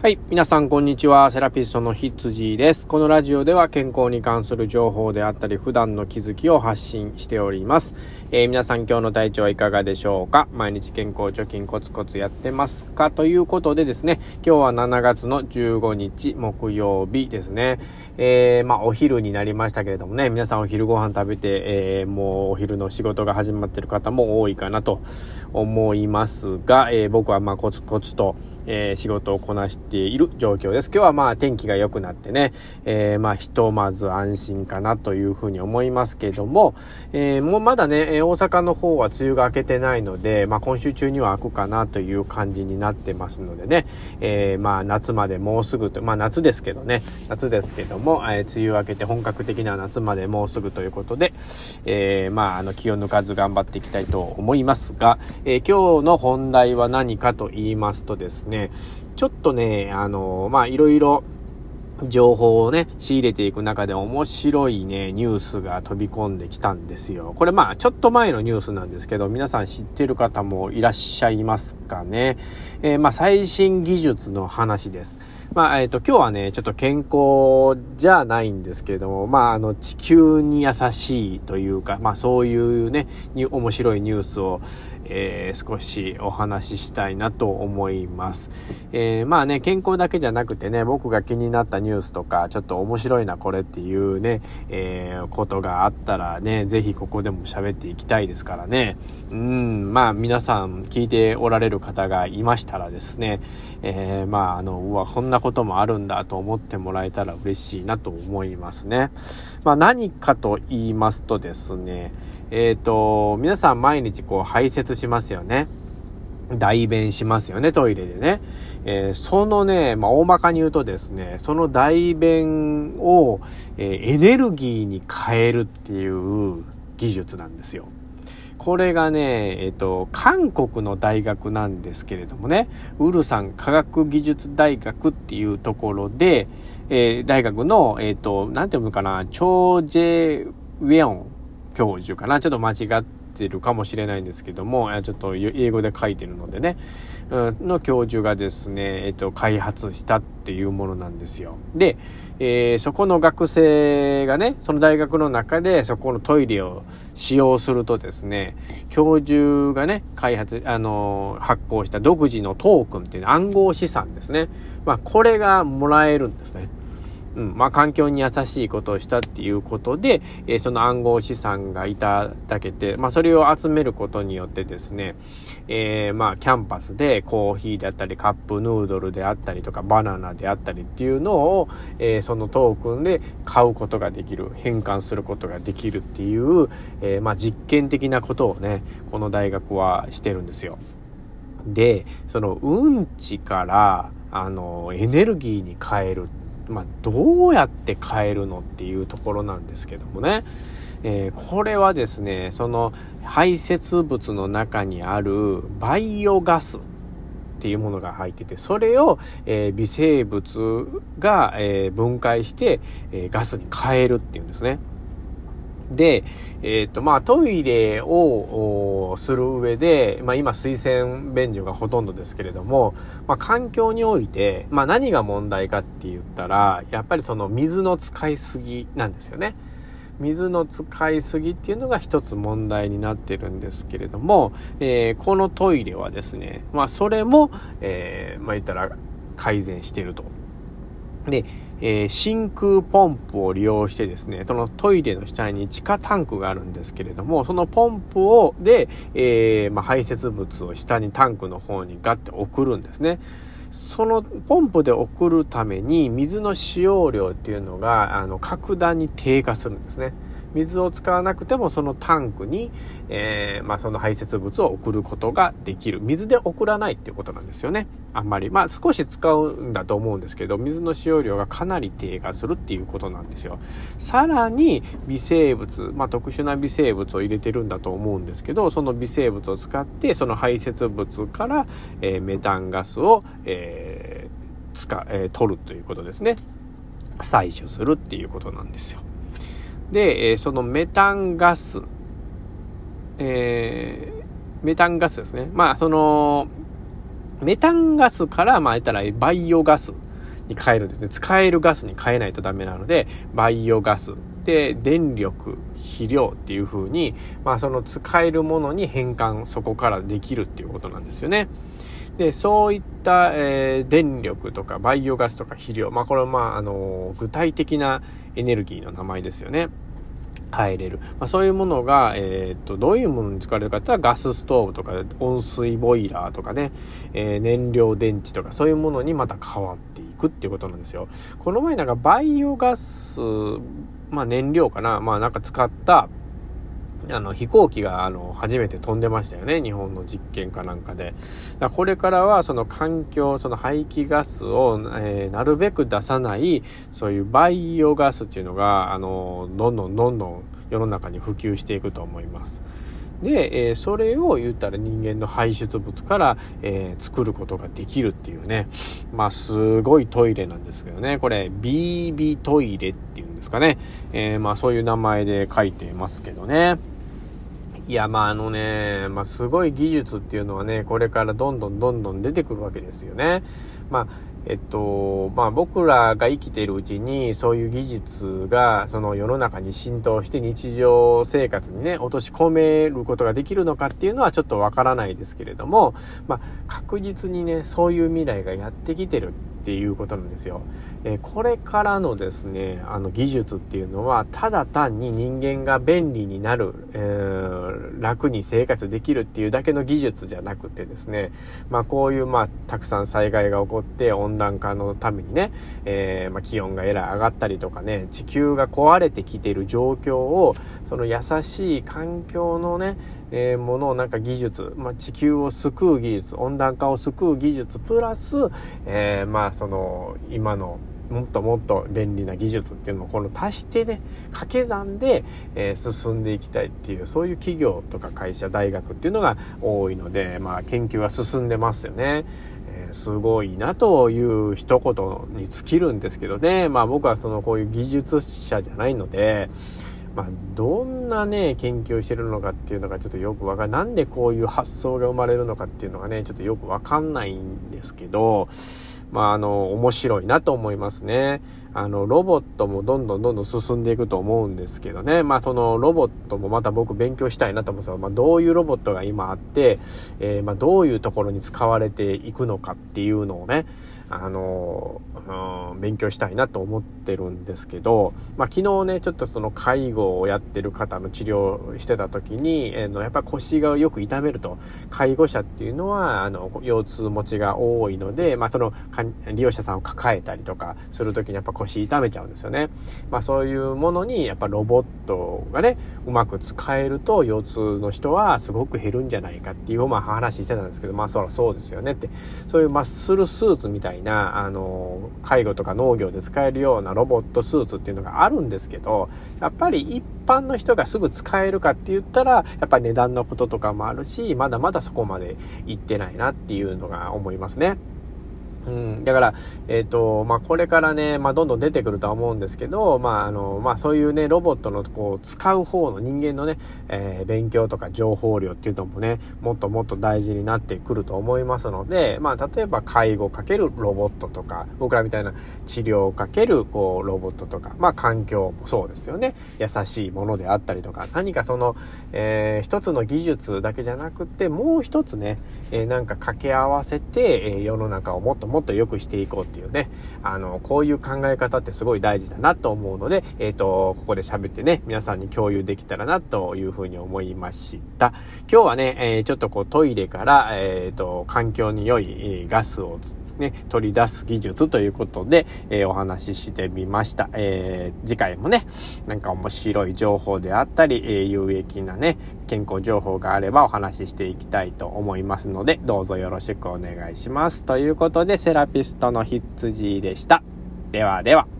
はい。皆さん、こんにちは。セラピストのひつじです。このラジオでは健康に関する情報であったり、普段の気づきを発信しております。えー、皆さん、今日の体調はいかがでしょうか？毎日健康貯金コツコツやってますか？ということでですね、今日は7月の15日木曜日ですね。えー、まあ、お昼になりましたけれどもね、皆さんお昼ご飯食べて、えー、もうお昼の仕事が始まってる方も多いかなと思いますが、え、僕はまあ、コツコツと、えー、仕事をこなしている状況です。今日はまあ天気が良くなってね、えー、まあひとまず安心かなというふうに思いますけども、えー、もうまだね、大阪の方は梅雨が明けてないので、まあ今週中には開くかなという感じになってますのでね、えー、まあ夏までもうすぐと、まあ夏ですけどね、夏ですけども、えー、梅雨明けて本格的な夏までもうすぐということで、えー、まああの気を抜かず頑張っていきたいと思いますが、えー、今日の本題は何かと言いますとですね、ね、ちょっとね、あの、ま、いろいろ、情報をね、仕入れていく中で面白いね、ニュースが飛び込んできたんですよ。これまあ、ちょっと前のニュースなんですけど、皆さん知ってる方もいらっしゃいますかね。えー、まあ、最新技術の話です。まあ、えっ、ー、と、今日はね、ちょっと健康じゃないんですけども、まあ、あの、地球に優しいというか、まあ、そういうね、に面白いニュースを、えー、少しお話ししたいなと思います。えー、まあね、健康だけじゃなくてね、僕が気になったニュースとか、ちょっと面白いな、これっていうね、えー、ことがあったらね、ぜひここでも喋っていきたいですからね。うん、まあ皆さん聞いておられる方がいましたらですね、え、まああの、うわ、こんなこともあるんだと思ってもらえたら嬉しいなと思いますね。まあ何かと言いますとですね、えっ、と、皆さん毎日こう排泄しますよね。代弁しますよね、トイレでね。えー、そのね、まあ、大まかに言うとですね、その代弁を、えー、エネルギーに変えるっていう技術なんですよ。これがね、えっ、と、韓国の大学なんですけれどもね、ウルサン科学技術大学っていうところで、えー、大学の、えっ、と、なんていうのかな、チョージェウェオン教授かな。ちょっと間違っててるかもしれないんですけども、ちょっと英語で書いてるのでね、の教授がですね、えっと、開発したっていうものなんですよ。で、えー、そこの学生がね、その大学の中でそこのトイレを使用するとですね、教授がね、開発、あの、発行した独自のトークンっていう暗号資産ですね。まあ、これがもらえるんですね。うん、まあ、環境に優しいことをしたっていうことで、えー、その暗号資産がいただけて、まあ、それを集めることによってですね、えー、まあ、キャンパスでコーヒーであったり、カップヌードルであったりとか、バナナであったりっていうのを、えー、そのトークンで買うことができる、変換することができるっていう、えまあ、実験的なことをね、この大学はしてるんですよ。で、そのうんちから、あの、エネルギーに変えるまあ、どうやって変えるのっていうところなんですけどもね。えー、これはですね、その排泄物の中にあるバイオガスっていうものが入ってて、それを、えー、微生物が、えー、分解して、えガスに変えるっていうんですね。で、えっ、ー、と、まあ、トイレをする上で、まあ、今、水洗便所がほとんどですけれども、まあ、環境において、まあ、何が問題かって言ったら、やっぱりその水の使いすぎなんですよね。水の使いすぎっていうのが一つ問題になってるんですけれども、えー、このトイレはですね、まあ、それも、えー、まあ、言ったら改善してると。で、えー、真空ポンプを利用してですね、そのトイレの下に地下タンクがあるんですけれども、そのポンプを、で、えー、まあ、排泄物を下にタンクの方にガッて送るんですね。そのポンプで送るために水の使用量っていうのが、あの、格段に低下するんですね。水を使わなくてもそのタンクに、えー、まあ、その排泄物を送ることができる。水で送らないっていうことなんですよね。あんまり。まあ、少し使うんだと思うんですけど、水の使用量がかなり低下するっていうことなんですよ。さらに、微生物、まあ、特殊な微生物を入れてるんだと思うんですけど、その微生物を使って、その排泄物から、えー、メタンガスを、えー、使、えー、取るということですね。採取するっていうことなんですよ。で、えそのメタンガス、えー、メタンガスですね。まあ、その、メタンガスから、まあ言ったらバイオガスに変えるんですね。使えるガスに変えないとダメなので、バイオガス。で、電力、肥料っていう風に、まあその使えるものに変換、そこからできるっていうことなんですよね。で、そういった、えー、電力とかバイオガスとか肥料、まあこれはまあ、あの具体的なエネルギーの名前ですよね。入れる。まあ、そういうものが、えー、っと、どういうものに使われるかって言ったらガスストーブとか、温水ボイラーとかね、えー、燃料電池とか、そういうものにまた変わっていくっていうことなんですよ。この前なんかバイオガス、まあ燃料かな、まあなんか使った、あの、飛行機が、あの、初めて飛んでましたよね。日本の実験かなんかで。だこれからは、その環境、その排気ガスを、えー、なるべく出さない、そういうバイオガスっていうのが、あの、どんどんどんどん世の中に普及していくと思います。で、えー、それを言ったら人間の排出物から、えー、作ることができるっていうね。まあ、すごいトイレなんですけどね。これ、BB トイレっていうんですかね。えー、まあ、そういう名前で書いてますけどね。いや、まああのね、まあすごい技術っていうのはね、これからどんどんどんどん出てくるわけですよね。まあ、えっと、まあ僕らが生きているうちにそういう技術がその世の中に浸透して日常生活にね、落とし込めることができるのかっていうのはちょっとわからないですけれども、まあ確実にね、そういう未来がやってきてるっていうことなんですよ。えー、これからのですね、あの技術っていうのは、ただ単に人間が便利になる、えー、楽に生活できるっていうだけの技術じゃなくてですね、まあこういうまあたくさん災害が起こって温暖化のためにね、えー、まあ、気温がえらい上がったりとかね、地球が壊れてきている状況を、その優しい環境のね、えー、ものをなんか技術、まあ、地球を救う技術、温暖化を救う技術、プラス、えー、まあ、その、今の、もっともっと便利な技術っていうのをこの足してね、掛け算で、えー、進んでいきたいっていう、そういう企業とか会社、大学っていうのが多いので、まあ研究が進んでますよね。えー、すごいなという一言に尽きるんですけどね。まあ僕はそのこういう技術者じゃないので、まあ、どんなね、研究をしてるのかっていうのがちょっとよくわかんない。なんでこういう発想が生まれるのかっていうのがね、ちょっとよくわかんないんですけど、まあ、あの、面白いなと思いますね。あの、ロボットもどんどんどんどん進んでいくと思うんですけどね。まあ、そのロボットもまた僕勉強したいなと思うんですけど、まあ、どういうロボットが今あって、えー、まあ、どういうところに使われていくのかっていうのをね、あの、勉強したいなと思ってるんですけど、まあ、昨日ね、ちょっとその介護をやってる方の治療してた時に、えー、やっぱ腰がよく痛めると、介護者っていうのは、あの、腰痛持ちが多いので、まあ、その、利用者さんを抱えたりとかする時にやっぱ腰痛めちゃうんですよね。まあ、そういうものに、やっぱロボットがね、うまく使えると、腰痛の人はすごく減るんじゃないかっていう、まあ、話してたんですけど、まあ、そらそうですよねって、そういうマッスルスーツみたいな、あの、介護とか農業で使えるようなロボットスーツっていうのがあるんですけど、やっぱり一般の人がすぐ使えるかって言ったら、やっぱり値段のこととかもあるし、まだまだそこまで行ってないなっていうのが思いますね。うん。だから、えっ、ー、と、まあ、これからね、まあ、どんどん出てくるとは思うんですけど、まあ、あの、まあ、そういうね、ロボットの、こう、使う方の人間のね、えー、勉強とか情報量っていうのもね、もっともっと大事になってくると思いますので、まあ、例えば、介護かけるロボットとか、僕らみたいな治療かける、こう、ロボットとか、まあ、環境もそうですよね。優しいものであったりとか、何かその、えー、一つの技術だけじゃなくて、もう一つね、えー、なんか掛け合わせて、えー、世の中をもっともっともっと良くしていこうっていうね、あの、こういう考え方ってすごい大事だなと思うので、えっ、ー、と、ここで喋ってね、皆さんに共有できたらなというふうに思いました。今日はね、えー、ちょっとこうトイレから、えっ、ー、と、環境に良いガスをね、取り出す技術ということで、えー、お話ししてみました。えー、次回もね、なんか面白い情報であったり、えー、有益なね、健康情報があればお話ししていきたいと思いますので、どうぞよろしくお願いします。ということで、セラピストのひつじでした。ではでは。